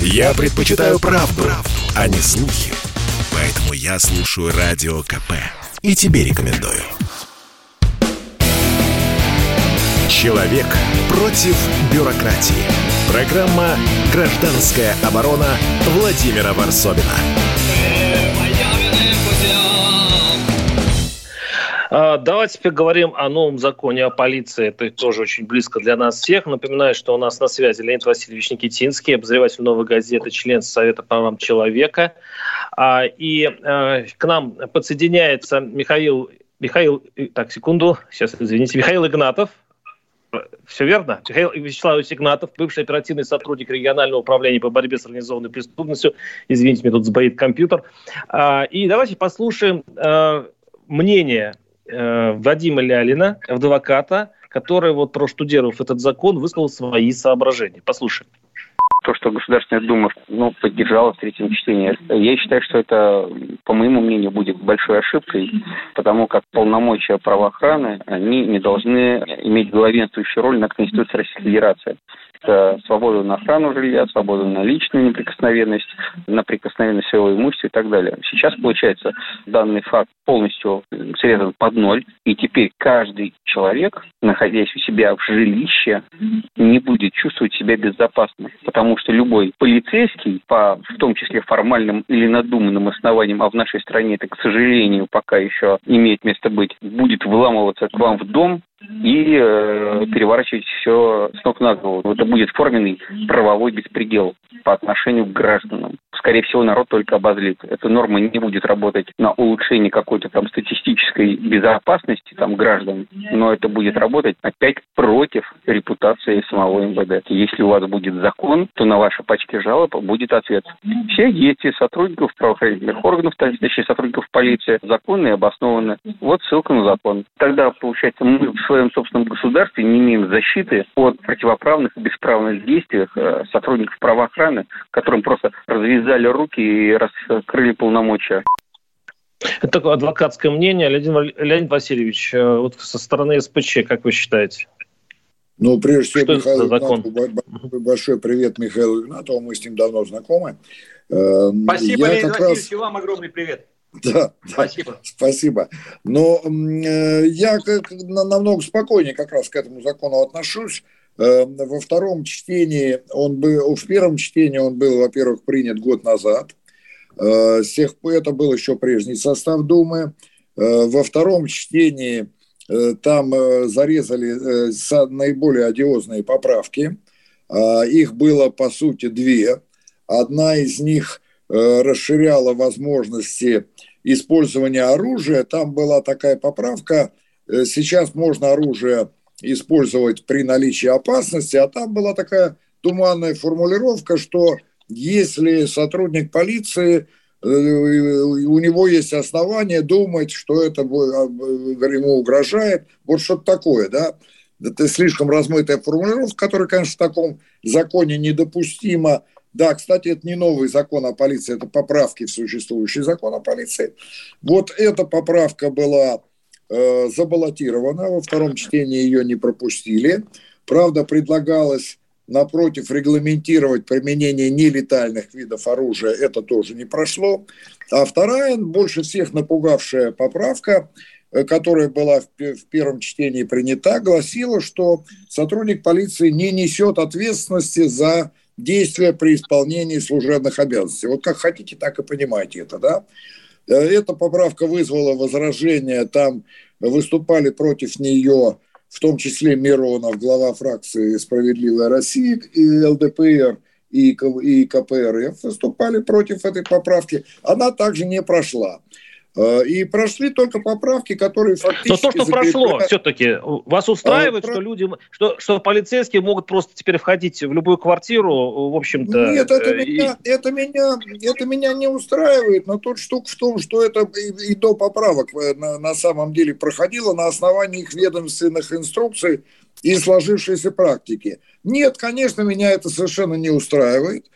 Я предпочитаю правду, правду, а не слухи. Поэтому я слушаю Радио КП. И тебе рекомендую. Человек против бюрократии. Программа «Гражданская оборона» Владимира Варсовина. А, давайте поговорим о новом законе о полиции. Это тоже очень близко для нас всех. Напоминаю, что у нас на связи Леонид Васильевич Никитинский, обозреватель «Новой газеты», член Совета по правам человека. А, и э, к нам подсоединяется Михаил... Михаил... Э, так, секунду. Сейчас, извините. Михаил Игнатов, все верно. Михаил Вячеславович Игнатов, бывший оперативный сотрудник регионального управления по борьбе с организованной преступностью. Извините, мне тут сбоит компьютер. А, и давайте послушаем мнение э, Вадима Лялина, адвоката, который, вот проштудировав этот закон, высказал свои соображения. Послушаем то, что Государственная Дума ну, поддержала в третьем чтении. Я считаю, что это, по моему мнению, будет большой ошибкой, потому как полномочия правоохраны, они не должны иметь главенствующую роль на Конституции Российской Федерации это свободу на охрану жилья, свободу на личную неприкосновенность, на прикосновенность своего имущества и так далее. Сейчас, получается, данный факт полностью срезан под ноль, и теперь каждый человек, находясь у себя в жилище, не будет чувствовать себя безопасно, потому что любой полицейский, по в том числе формальным или надуманным основаниям, а в нашей стране это, к сожалению, пока еще имеет место быть, будет вламываться к вам в дом, и э, переворачивать все с ног на голову. Это будет форменный правовой беспредел по отношению к гражданам. Скорее всего, народ только обозлит. Эта норма не будет работать на улучшение какой-то там статистической безопасности там граждан, но это будет работать опять против репутации самого МВД. Если у вас будет закон, то на ваши пачки жалоб будет ответ. Все действия сотрудников правоохранительных органов, точнее сотрудников полиции, законные и обоснованы. Вот ссылка на закон. Тогда, получается, мы в своем собственном государстве не имеем защиты от противоправных и бесправных действий э, сотрудников правоохраны, которым просто развязали руки и раскрыли полномочия. Это такое адвокатское мнение. Леонид, Леонид Васильевич, э, вот со стороны СПЧ, как вы считаете? Ну, прежде всего, Михаил Игнатову, большой привет Михаилу Игнатову, мы с ним давно знакомы. Эм, Спасибо, Леонид Васильевич, раз... и вам огромный привет. Да, спасибо. Спасибо. Но э, я как, намного спокойнее как раз к этому закону отношусь. Э, во втором чтении он был, в первом чтении он был, во-первых, принят год назад. Э, с тех пор это был еще прежний состав Думы. Э, во втором чтении э, там зарезали наиболее одиозные поправки. Их было, по сути, две. Одна из них расширяла возможности использования оружия. Там была такая поправка, сейчас можно оружие использовать при наличии опасности, а там была такая туманная формулировка, что если сотрудник полиции, э, у него есть основания думать, что это ему угрожает, вот что-то такое, да, это слишком размытая формулировка, которая, конечно, в таком законе недопустима, да, кстати, это не новый закон о полиции, это поправки в существующий закон о полиции. Вот эта поправка была э, забаллотирована, во втором чтении ее не пропустили. Правда, предлагалось напротив регламентировать применение нелетальных видов оружия, это тоже не прошло. А вторая, больше всех напугавшая поправка, э, которая была в первом чтении принята, гласила, что сотрудник полиции не несет ответственности за действия при исполнении служебных обязанностей. Вот как хотите, так и понимаете это, да? Э, эта поправка вызвала возражения, там выступали против нее в том числе Миронов, глава фракции «Справедливая Россия» и ЛДПР, и, КПРФ выступали против этой поправки. Она также не прошла. Э, и прошли только поправки, которые фактически... Но то, что закрепляют... прошло, все-таки вас устраивает, а, что люди, что, что полицейские могут просто теперь входить в любую квартиру, в общем-то... Нет, это, и... меня, это, меня, это меня не устраивает, но тут штука в том, что это и, и до поправок э, на, на самом деле проходило на основании их ведомственных инструкций и сложившейся практики. Нет, конечно, меня это совершенно не устраивает.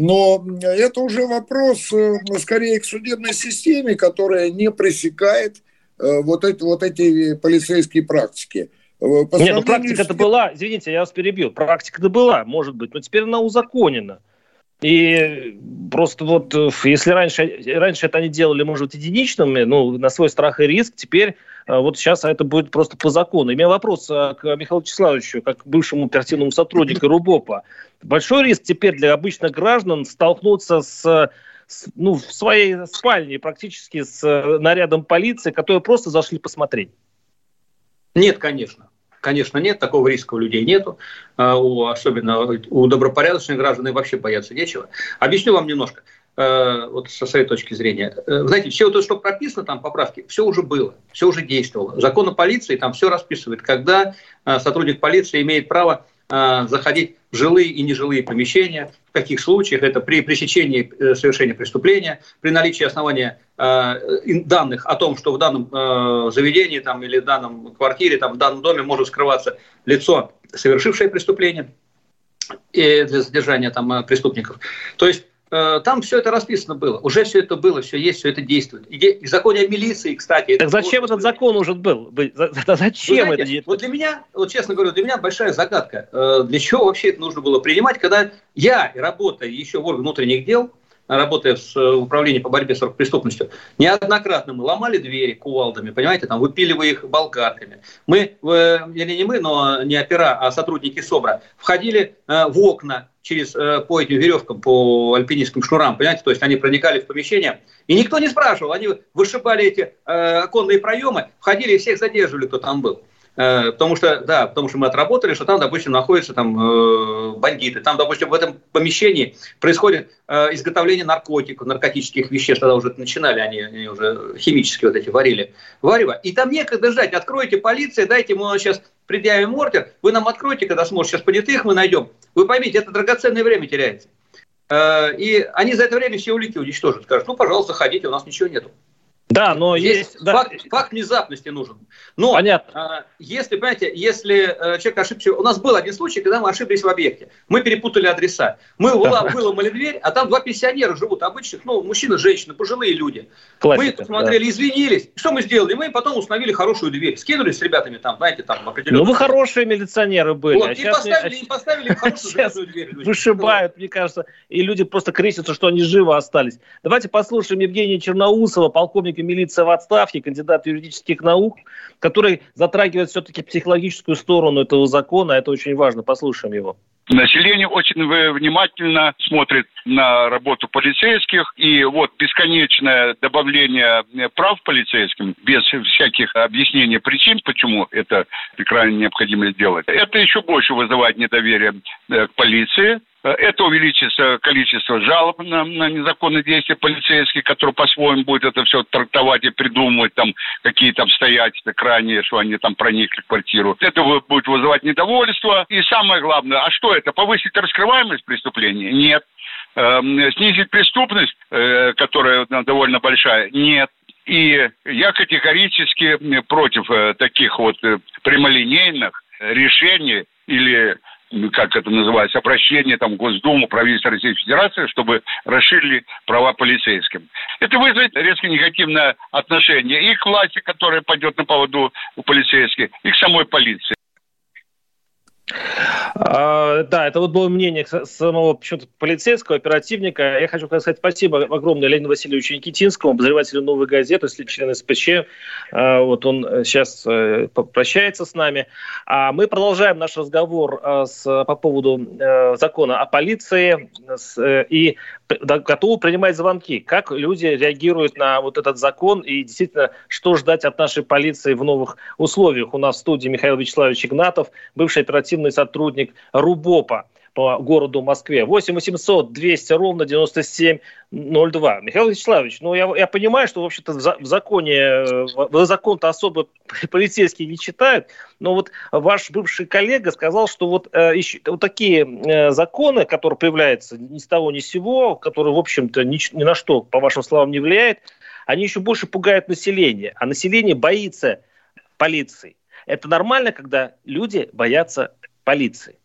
Но это уже вопрос э, скорее к судебной системе, которая не пресекает э, вот эти, вот эти полицейские практики. Э, Нет, ну практика-то была, извините, я вас перебил, практика-то была, может быть, но теперь она узаконена. И просто вот, если раньше, раньше это они делали, может, единичными, ну, на свой страх и риск, теперь вот сейчас это будет просто по закону. И у меня вопрос к Михаилу Вячеславовичу, как бывшему оперативному сотруднику РУБОПа. Большой риск теперь для обычных граждан столкнуться с ну, в своей спальне практически с э, нарядом полиции, которые просто зашли посмотреть? Нет, конечно. Конечно, нет, такого риска у людей нету, а, особенно у добропорядочных граждан и вообще бояться нечего. Объясню вам немножко, э, вот со своей точки зрения. Э, знаете, все то, что прописано там, поправки, все уже было, все уже действовало. Закон о полиции там все расписывает, когда сотрудник полиции имеет право заходить в жилые и нежилые помещения, в каких случаях это при пресечении э, совершения преступления, при наличии основания э, данных о том, что в данном э, заведении там, или в данном квартире, там, в данном доме может скрываться лицо, совершившее преступление, и для задержания там, преступников. То есть Э, там все это расписано было. Уже все это было, все есть, все это действует. И в законе о милиции, кстати... Так зачем этот закон уже был? Зачем знаете, это? Вот для меня, вот честно говорю, для меня большая загадка. Э, для чего вообще это нужно было принимать, когда я, работая еще в органе внутренних дел, работая в э, управлении по борьбе с преступностью, неоднократно мы ломали двери кувалдами, понимаете, там выпиливая их болгарками. Мы, или не мы, но не опера, а сотрудники СОБРа, входили в окна через, э, по этим веревкам, по альпинистским шнурам, понимаете, то есть они проникали в помещение, и никто не спрашивал, они вышибали эти э, оконные проемы, входили и всех задерживали, кто там был. Э, потому что, да, потому что мы отработали, что там, допустим, находятся там э, бандиты, там, допустим, в этом помещении происходит э, изготовление наркотиков, наркотических веществ, тогда уже начинали, они, они уже химические вот эти варили, варево, и там некогда ждать, откройте полиция, дайте ему сейчас предъявим ордер, вы нам откройте, когда сможете, сейчас понятых мы найдем. Вы поймите, это драгоценное время теряется. Э, и они за это время все улики уничтожат. Скажут, ну, пожалуйста, ходите, у нас ничего нету. Да, но есть... есть факт, да. факт внезапности нужен. Но Понятно. Э, если, понимаете, если э, человек ошибся... У нас был один случай, когда мы ошиблись в объекте. Мы перепутали адреса. Мы да. выломали дверь, а там два пенсионера живут, обычных, ну, мужчина, женщина, пожилые люди. Классика, мы посмотрели, да. извинились. Что мы сделали? Мы потом установили хорошую дверь. Скинулись с ребятами там, знаете, там определенно. Ну, вы хорошие милиционеры были. Вот, а и, поставили, не... и поставили хорошую дверь. Вышибают, мне кажется, и люди просто крестятся, что они живы остались. Давайте послушаем Евгения Черноусова, полковника милиции в отставке кандидат юридических наук, который затрагивает все-таки психологическую сторону этого закона. Это очень важно. Послушаем его. Население очень внимательно смотрит на работу полицейских, и вот бесконечное добавление прав полицейским без всяких объяснений причин, почему это крайне необходимо сделать, это еще больше вызывает недоверие э, к полиции, это увеличится количество жалоб на, на незаконные действия полицейских, которые по-своему будут это все трактовать и придумывать там какие-то обстоятельства крайние, что они там проникли в квартиру. Это будет вызывать недовольство. И самое главное, а что это? Повысить раскрываемость преступления? Нет. Эм, снизить преступность, э, которая довольно большая? Нет. И я категорически против э, таких вот прямолинейных решений или как это называется, обращение там, Госдуму, правительства Российской Федерации, чтобы расширили права полицейским. Это вызовет резко негативное отношение и к власти, которая пойдет на поводу у полицейских, и к самой полиции. А, да, это вот было мнение самого полицейского, оперативника. Я хочу сказать спасибо огромное Леониду Васильевичу Никитинскому, обозревателю «Новой газеты», член СПЧ. А, вот он сейчас э, прощается с нами. А мы продолжаем наш разговор а, с, по поводу э, закона о полиции э, и готовы принимать звонки. Как люди реагируют на вот этот закон и действительно, что ждать от нашей полиции в новых условиях. У нас в студии Михаил Вячеславович Игнатов, бывший оперативный сотрудник РУБОПа по городу Москве. 8 800 200 ровно 9702. Михаил Вячеславович, ну я, я понимаю, что, в общем-то, в, законе, э, в закон-то особо полицейские не читают, но вот ваш бывший коллега сказал, что вот, э, еще, вот такие э, законы, которые появляются ни с того ни с сего, которые, в общем-то, ни, ни на что, по вашим словам, не влияют, они еще больше пугают население, а население боится полиции. Это нормально, когда люди боятся полиции?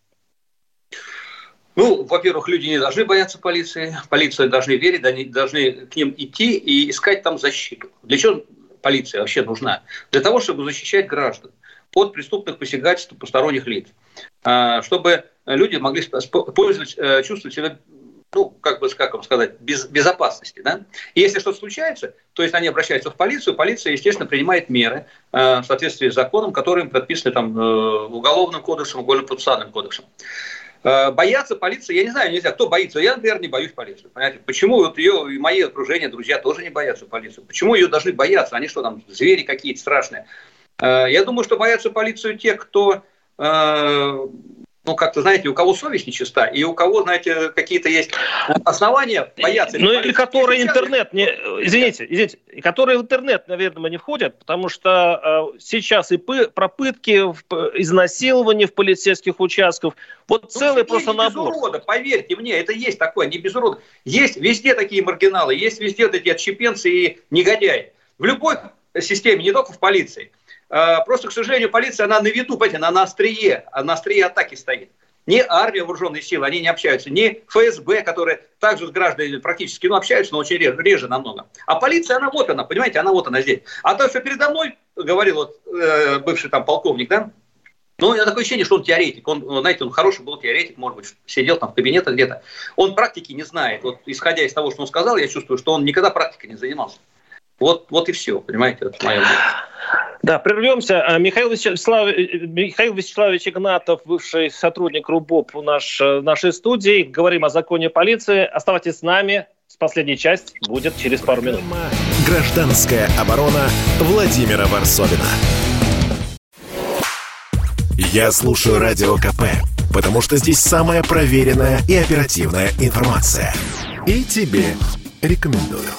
Ну, во-первых, люди не должны бояться полиции, полиция должны верить, они должны к ним идти и искать там защиту. Для чего полиция вообще нужна? Для того, чтобы защищать граждан от преступных посягательств посторонних лиц, а, чтобы люди могли э, чувствовать себя ну, как бы, как вам сказать, без, безопасности. Да? И если что-то случается, то есть они обращаются в полицию, полиция, естественно, принимает меры э, в соответствии с законом, которые предписаны там, э, Уголовным кодексом, Уголовно-процессуальным кодексом. Э, бояться полиции, я не знаю, нельзя, кто боится. Я, например, не боюсь полиции. Понимаете? Почему вот ее и мои окружения, друзья тоже не боятся полицию? Почему ее должны бояться? Они что там, звери какие-то страшные? Э, я думаю, что боятся полицию те, кто э, ну, как-то, знаете, у кого совесть нечиста, и у кого, знаете, какие-то есть основания бояться. Ну, или которые интернет, не, извините, извините, которые в интернет, наверное, не входят, потому что э, сейчас и пы, пропытки, изнасилования в полицейских участках, вот ну, целый просто набор. Без урода, поверьте мне, это есть такое, не без урода. Есть везде такие маргиналы, есть везде эти отщепенцы и негодяи. В любой системе, не только в полиции – просто, к сожалению, полиция, она на виду, понимаете, она на острие, на острие атаки стоит. Ни армия, вооруженные силы, они не общаются, ни ФСБ, которые также с гражданами практически, ну, общаются, но очень реже, реже намного. А полиция, она вот она, понимаете, она вот она здесь. А то, что передо мной, говорил вот э, бывший там полковник, да, ну, у меня такое ощущение, что он теоретик. Он, знаете, он хороший был теоретик, может быть, сидел там в кабинетах где-то. Он практики не знает. Вот исходя из того, что он сказал, я чувствую, что он никогда практикой не занимался. Вот, вот и все, понимаете, это мое. Да, прервемся. А, Михаил, Вячеслав... Михаил Вячеславович Игнатов, бывший сотрудник РУБОП в наш... нашей студии. Говорим о законе полиции. Оставайтесь с нами. С последней часть будет через пару минут. Гражданская оборона Владимира Варсовина. Я слушаю Радио КП, потому что здесь самая проверенная и оперативная информация. И тебе рекомендую.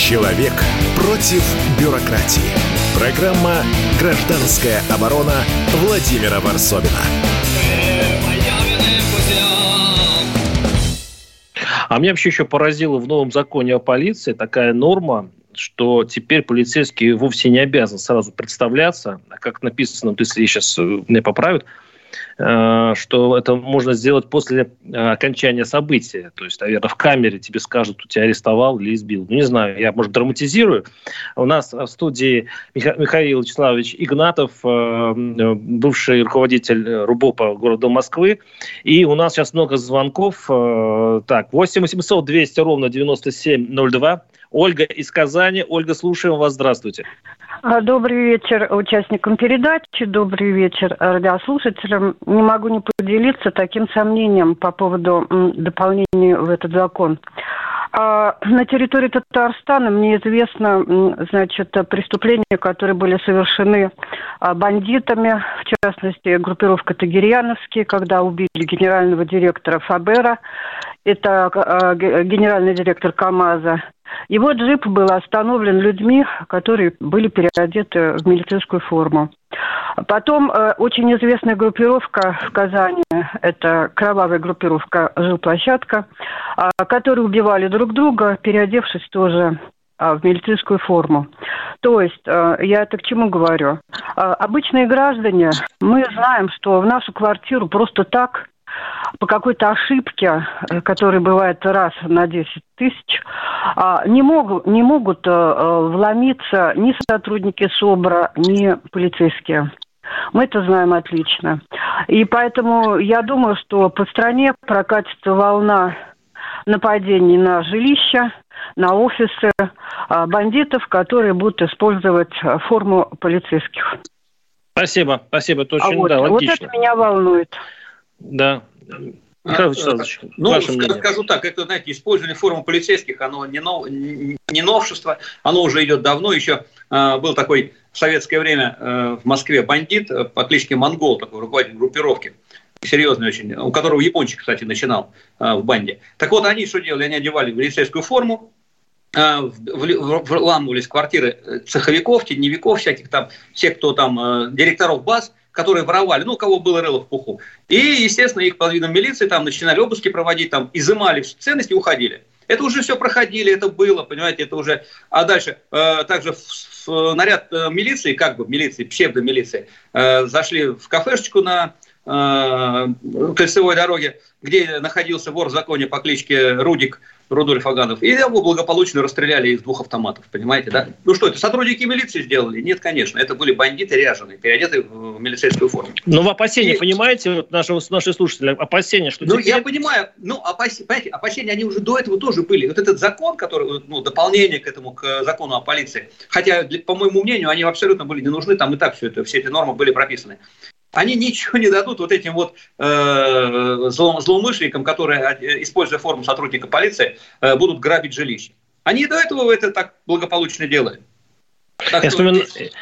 Человек против бюрократии. Программа «Гражданская оборона» Владимира Варсовина. А меня вообще еще поразило в новом законе о полиции такая норма, что теперь полицейский вовсе не обязан сразу представляться, как написано, вот если сейчас э, меня поправят, что это можно сделать после э, окончания события. То есть, наверное, в камере тебе скажут, у тебя арестовал или избил. Ну, не знаю, я, может, драматизирую. У нас в студии Михаил Вячеславович Игнатов, э, бывший руководитель РУБОПа города Москвы. И у нас сейчас много звонков. Так, 8 800 200 ровно 9702. Ольга из Казани. Ольга, слушаем вас. Здравствуйте. А, добрый вечер участникам передачи, добрый вечер радиослушателям. Не могу не поделиться таким сомнением по поводу дополнения в этот закон. А на территории Татарстана мне известно, значит, преступления, которые были совершены а, бандитами, в частности, группировка Тагирьяновские, когда убили генерального директора Фабера, это а, генеральный директор КАМАЗа, его джип был остановлен людьми, которые были переодеты в милицейскую форму. Потом э, очень известная группировка в Казани, это кровавая группировка «Жилплощадка», э, которые убивали друг друга, переодевшись тоже э, в милицейскую форму. То есть, э, я это к чему говорю? Э, обычные граждане, мы знаем, что в нашу квартиру просто так по какой-то ошибке, э, которая бывает раз на 10 тысяч, а, не могут, не могут э, э, вломиться ни сотрудники СОБРа, ни полицейские. Мы это знаем отлично. И поэтому я думаю, что по стране прокатится волна нападений на жилища, на офисы бандитов, которые будут использовать форму полицейских. Спасибо, спасибо, это очень а вот, да, логично. Вот это меня волнует. Да. Михаил Вячеславович, ну, ваше мнение. скажу так, это, знаете, использование формы полицейских, оно не, нов, не новшество, оно уже идет давно, еще э, был такой в советское время э, в Москве бандит э, по кличке Монгол, такой руководитель группировки, серьезный очень, у которого япончик, кстати, начинал э, в банде. Так вот, они что делали? Они одевали полицейскую форму, э, вламывались в квартиры э, цеховиков, теневиков всяких там, тех, кто там, директоров баз, которые воровали, ну, у кого было рыло в пуху. И, естественно, их под видом милиции там начинали обыски проводить, там, изымали ценности и уходили. Это уже все проходили, это было, понимаете, это уже... А дальше, э, также в, в наряд э, милиции, как бы милиции, псевдомилиции, э, зашли в кафешечку на э, кольцевой дороге, где находился вор в законе по кличке Рудик Рудольф Аганов. И его благополучно расстреляли из двух автоматов, понимаете, да? Ну что, это сотрудники милиции сделали? Нет, конечно, это были бандиты ряженые, переодетые в милицейскую форму. Но в опасении, и... понимаете, вот наши, наши слушатели, опасения, что Ну, теперь... я понимаю, ну, опас... понимаете, опасения, они уже до этого тоже были. Вот этот закон, который, ну, дополнение к этому, к закону о полиции, хотя, по моему мнению, они абсолютно были не нужны, там и так все это, все эти нормы были прописаны они ничего не дадут вот этим вот э, злоумышленникам, которые, э, используя форму сотрудника полиции, э, будут грабить жилище. Они до этого это так благополучно делали. Так я, вспомина... здесь...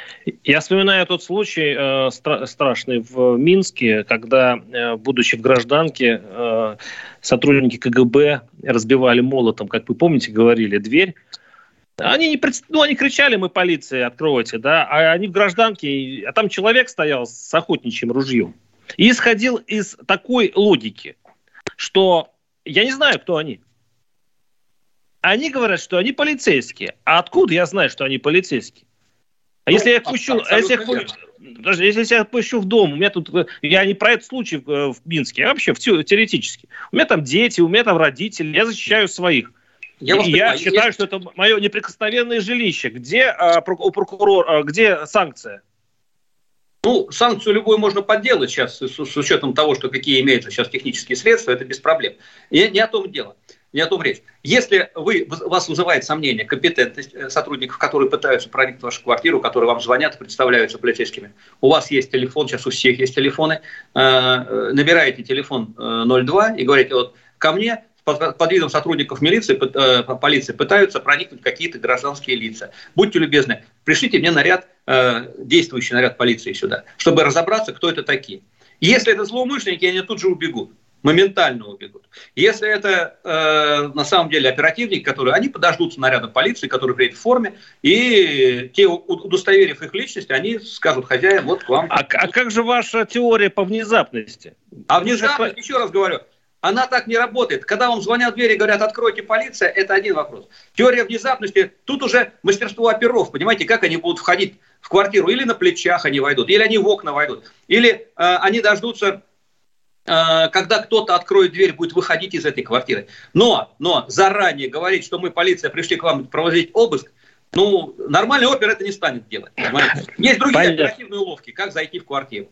я вспоминаю тот случай э, стра- страшный в Минске, когда, э, будучи в гражданке, э, сотрудники КГБ разбивали молотом, как вы помните, говорили, дверь они, не, ну, они кричали, мы полиция, откройте, да, а они в гражданке, а там человек стоял с охотничьим ружьем. И исходил из такой логики, что я не знаю, кто они. Они говорят, что они полицейские. А откуда я знаю, что они полицейские? А если я их ну, пущу, а если я пущу, если я пущу в дом, у меня тут, я не про этот случай в, в Минске, а вообще в, теоретически. У меня там дети, у меня там родители, я защищаю своих. Я, вас я считаю, есть... что это мое неприкосновенное жилище. Где а, у прокурора, а, где санкция? Ну, санкцию любую можно подделать сейчас, с, с учетом того, что какие имеются сейчас технические средства, это без проблем. И не о том дело, не о том речь. Если вы, вас вызывает сомнение, компетентность э, сотрудников, которые пытаются проникнуть в вашу квартиру, которые вам звонят и представляются полицейскими, у вас есть телефон, сейчас у всех есть телефоны, э, э набираете телефон э, 02 и говорите, вот ко мне под видом сотрудников милиции, э, полиции пытаются проникнуть какие-то гражданские лица. Будьте любезны, пришлите мне наряд, э, действующий наряд полиции сюда, чтобы разобраться, кто это такие. Если это злоумышленники, они тут же убегут моментально убегут. Если это э, на самом деле оперативники, которые они подождут наряда полиции, который приедет в форме, и те, удостоверив их личность, они скажут хозяин, вот к вам. А, а как же ваша теория по внезапности? А внезапность, еще раз говорю, она так не работает. Когда вам звонят в дверь и говорят, откройте полиция, это один вопрос. Теория внезапности, тут уже мастерство оперов, понимаете, как они будут входить в квартиру. Или на плечах они войдут, или они в окна войдут, или э, они дождутся э, когда кто-то откроет дверь, будет выходить из этой квартиры. Но, но заранее говорить, что мы, полиция, пришли к вам проводить обыск, ну, нормальный опер это не станет делать. Понимаете? Есть другие Понятно. оперативные уловки, как зайти в квартиру.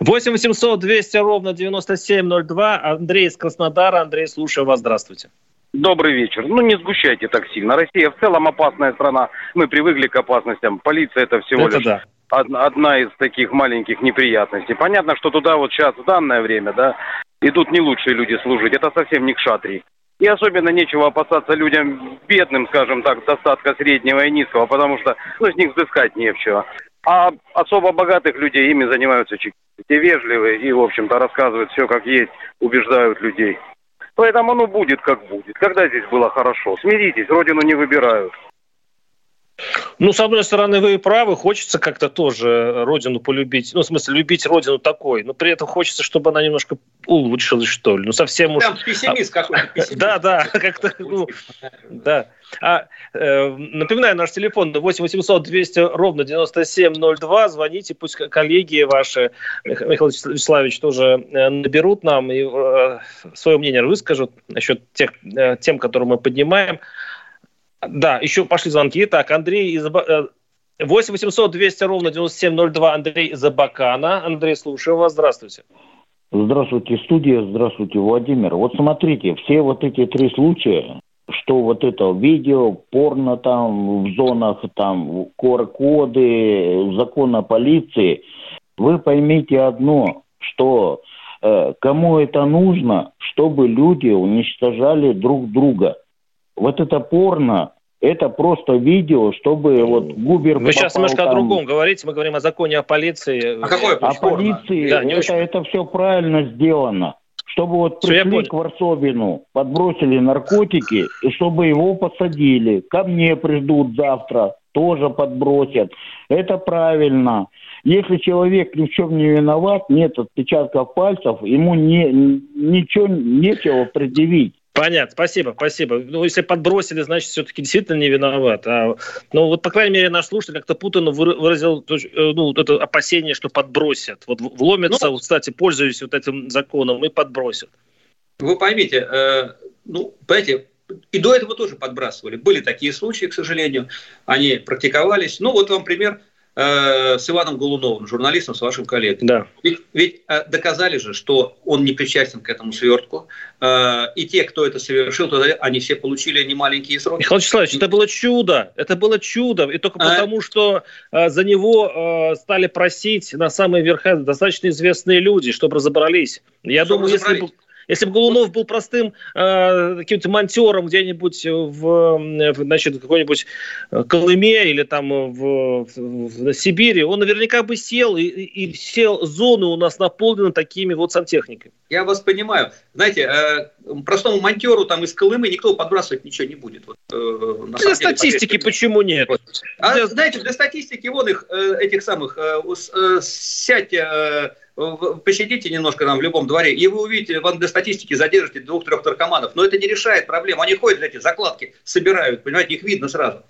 8 800 200 ровно 9702. Андрей из Краснодара. Андрей, слушаю вас. Здравствуйте. Добрый вечер. Ну, не сгущайте так сильно. Россия в целом опасная страна. Мы привыкли к опасностям. Полиция это всего это лишь да. одна из таких маленьких неприятностей. Понятно, что туда вот сейчас, в данное время, да, идут не лучшие люди служить. Это совсем не к шатри. И особенно нечего опасаться людям бедным, скажем так, достатка среднего и низкого, потому что ну, с них взыскать не в чего. А особо богатых людей ими занимаются чекисты. Те вежливые и, в общем-то, рассказывают все как есть, убеждают людей. Поэтому оно будет как будет. Когда здесь было хорошо? Смиритесь, родину не выбирают. Ну, с одной стороны, вы правы, хочется как-то тоже родину полюбить. Ну, в смысле, любить родину такой, но при этом хочется, чтобы она немножко улучшилась, что ли. Ну, совсем уж... Прям пессимист какой-то. Пессимист. Да, да, как-то, ну, да. А, э, напоминаю, наш телефон 8 800 200 ровно 9702. Звоните, пусть коллеги ваши, Михаил Вячеславович, тоже э, наберут нам и э, свое мнение выскажут насчет тех э, тем, которые мы поднимаем. Да, еще пошли звонки. Так, Андрей из 8 800 200 ровно 9702. Андрей из Абакана. Андрей, слушаю вас. Здравствуйте. Здравствуйте, студия. Здравствуйте, Владимир. Вот смотрите, все вот эти три случая, что вот это видео, порно там в зонах, там QR-коды, закон о полиции, вы поймите одно, что э, кому это нужно, чтобы люди уничтожали друг друга – вот это порно, это просто видео, чтобы вот Губер... Вы сейчас немножко там... о другом говорите, мы говорим о законе о полиции. А какой О полиции, да, это, очень... это все правильно сделано. Чтобы вот все, пришли к Варсобину, подбросили наркотики, и чтобы его посадили. Ко мне придут завтра, тоже подбросят. Это правильно. Если человек ни в чем не виноват, нет отпечатков пальцев, ему не, ничего нечего предъявить. Понятно, спасибо, спасибо. Ну, если подбросили, значит, все-таки действительно не виноват. А, ну, вот, по крайней мере, наш слушатель как-то путанно выразил э, ну, это опасение, что подбросят. Вот вломятся, ну, вот, кстати, пользуясь вот этим законом, и подбросят. Вы поймите, э, ну, понимаете, и до этого тоже подбрасывали. Были такие случаи, к сожалению, они практиковались. Ну, вот вам пример э, с Иваном Голуновым, журналистом, с вашим коллегой. Да. Ведь, ведь э, доказали же, что он не причастен к этому свертку. Э, и те, кто это совершил, тогда они все получили немаленькие сроки. Михаил Вячеславович, это было чудо. Это было чудо. И только а? потому, что э, за него э, стали просить на самые верха достаточно известные люди, чтобы разобрались. Я чтобы думаю, если бы если бы Голунов был простым э, каким-то монтером где-нибудь в, значит, какой-нибудь э, Колыме или там в, в, в Сибири, он наверняка бы сел, и, и все зоны у нас наполнены такими вот сантехниками. Я вас понимаю. Знаете, э, простому монтеру там из Колымы никто подбрасывать ничего не будет. Вот, э, для деле, статистики почему нет? Вот. А, для... знаете, для статистики вон их, э, этих самых, э, э, сядьте... Посидите немножко там в любом дворе, и вы увидите, вам для статистики задержите двух-трех наркоманов. Но это не решает проблему. Они ходят, эти закладки собирают, понимаете, их видно сразу.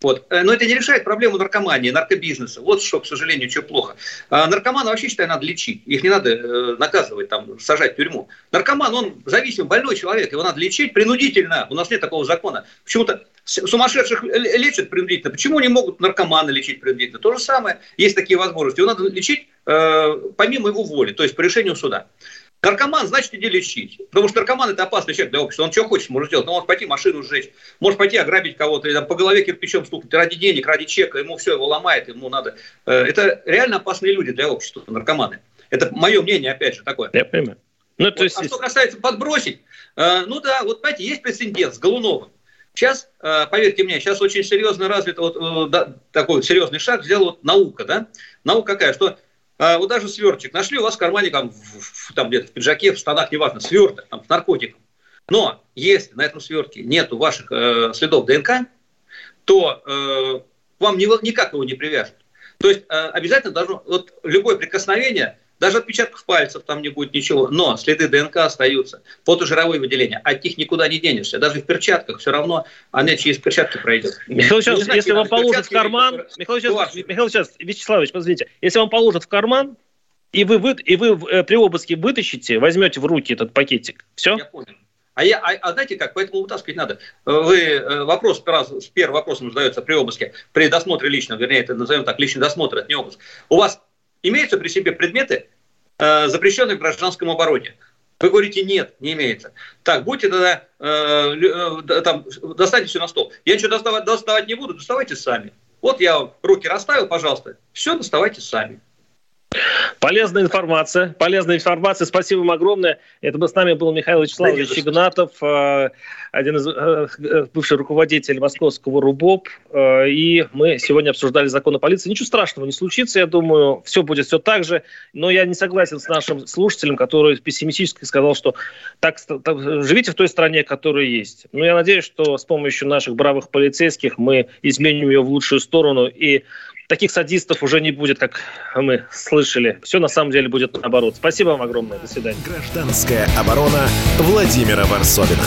Вот. Э, но это не решает проблему наркомании, наркобизнеса. Вот что, к сожалению, что плохо. А наркомана вообще, считаю, надо лечить. Их не надо э, наказывать, там, сажать в тюрьму. Наркоман, он зависимый, больной человек, его надо лечить принудительно. У нас нет такого закона. Почему-то сумасшедших лечат принудительно. Почему не могут наркомана лечить принудительно? То же самое. Есть такие возможности. Его надо лечить помимо его воли, то есть по решению суда. Наркоман, значит, иди лечить. Потому что наркоман – это опасный человек для общества. Он что хочет может сделать. Он может пойти машину сжечь, может пойти ограбить кого-то, или там, по голове кирпичом стукнуть ради денег, ради чека. Ему все, его ломает, ему надо. Э, это реально опасные люди для общества, наркоманы. Это мое мнение, опять же, такое. Я понимаю. Ну, вот. то есть... А что касается подбросить, э, ну да, вот понимаете, есть прецедент с Голуновым. Сейчас, э, поверьте мне, сейчас очень серьезно развит вот да, такой серьезный шаг сделала вот наука, да? Наука какая, что а, вот даже сверточек нашли у вас в кармане, там, в, там где-то в пиджаке, в штанах, неважно, сверток там, с наркотиком. Но если на этом свертке нету ваших э, следов ДНК, то э, вам ни, никак его не привяжут. То есть э, обязательно должно, вот любое прикосновение даже отпечатков пальцев там не будет ничего, но следы ДНК остаются, фотожировые выделения, от них никуда не денешься. Даже в перчатках все равно она через перчатки пройдет. Михаил Вячеславович, если вам положат в карман... Михаил Вячеславович, Михаил Вячеславович, позвоните, если вам положат в карман, и вы, вы, и вы э, при обыске вытащите, возьмете в руки этот пакетик, все? Я понял. А, я, а, а знаете как, поэтому вытаскивать надо. Вы, э, вопрос, с первым вопросом задается при обыске, при досмотре личного, вернее, это назовем так, личный досмотр, это не обыск. У вас имеются при себе предметы, э, запрещенные в гражданском обороте? Вы говорите, нет, не имеется. Так, будьте тогда, э, э, там, достаньте все на стол. Я ничего доставать, доставать не буду, доставайте сами. Вот я руки расставил, пожалуйста, все доставайте сами. Полезная информация. Полезная информация. Спасибо вам огромное. Это с нами был Михаил Вячеславович Игнатов, э, один из э, э, бывший руководитель московского РУБОП. И мы сегодня обсуждали закон о полиции. Ничего страшного не случится, я думаю. Все будет все так же. Но я не согласен с нашим слушателем, который пессимистически сказал, что так, так живите в той стране, которая есть. Но я надеюсь, что с помощью наших бравых полицейских мы изменим ее в лучшую сторону и таких садистов уже не будет, как мы слышали. Все на самом деле будет наоборот. Спасибо вам огромное. До свидания. Гражданская оборона Владимира Варсовина.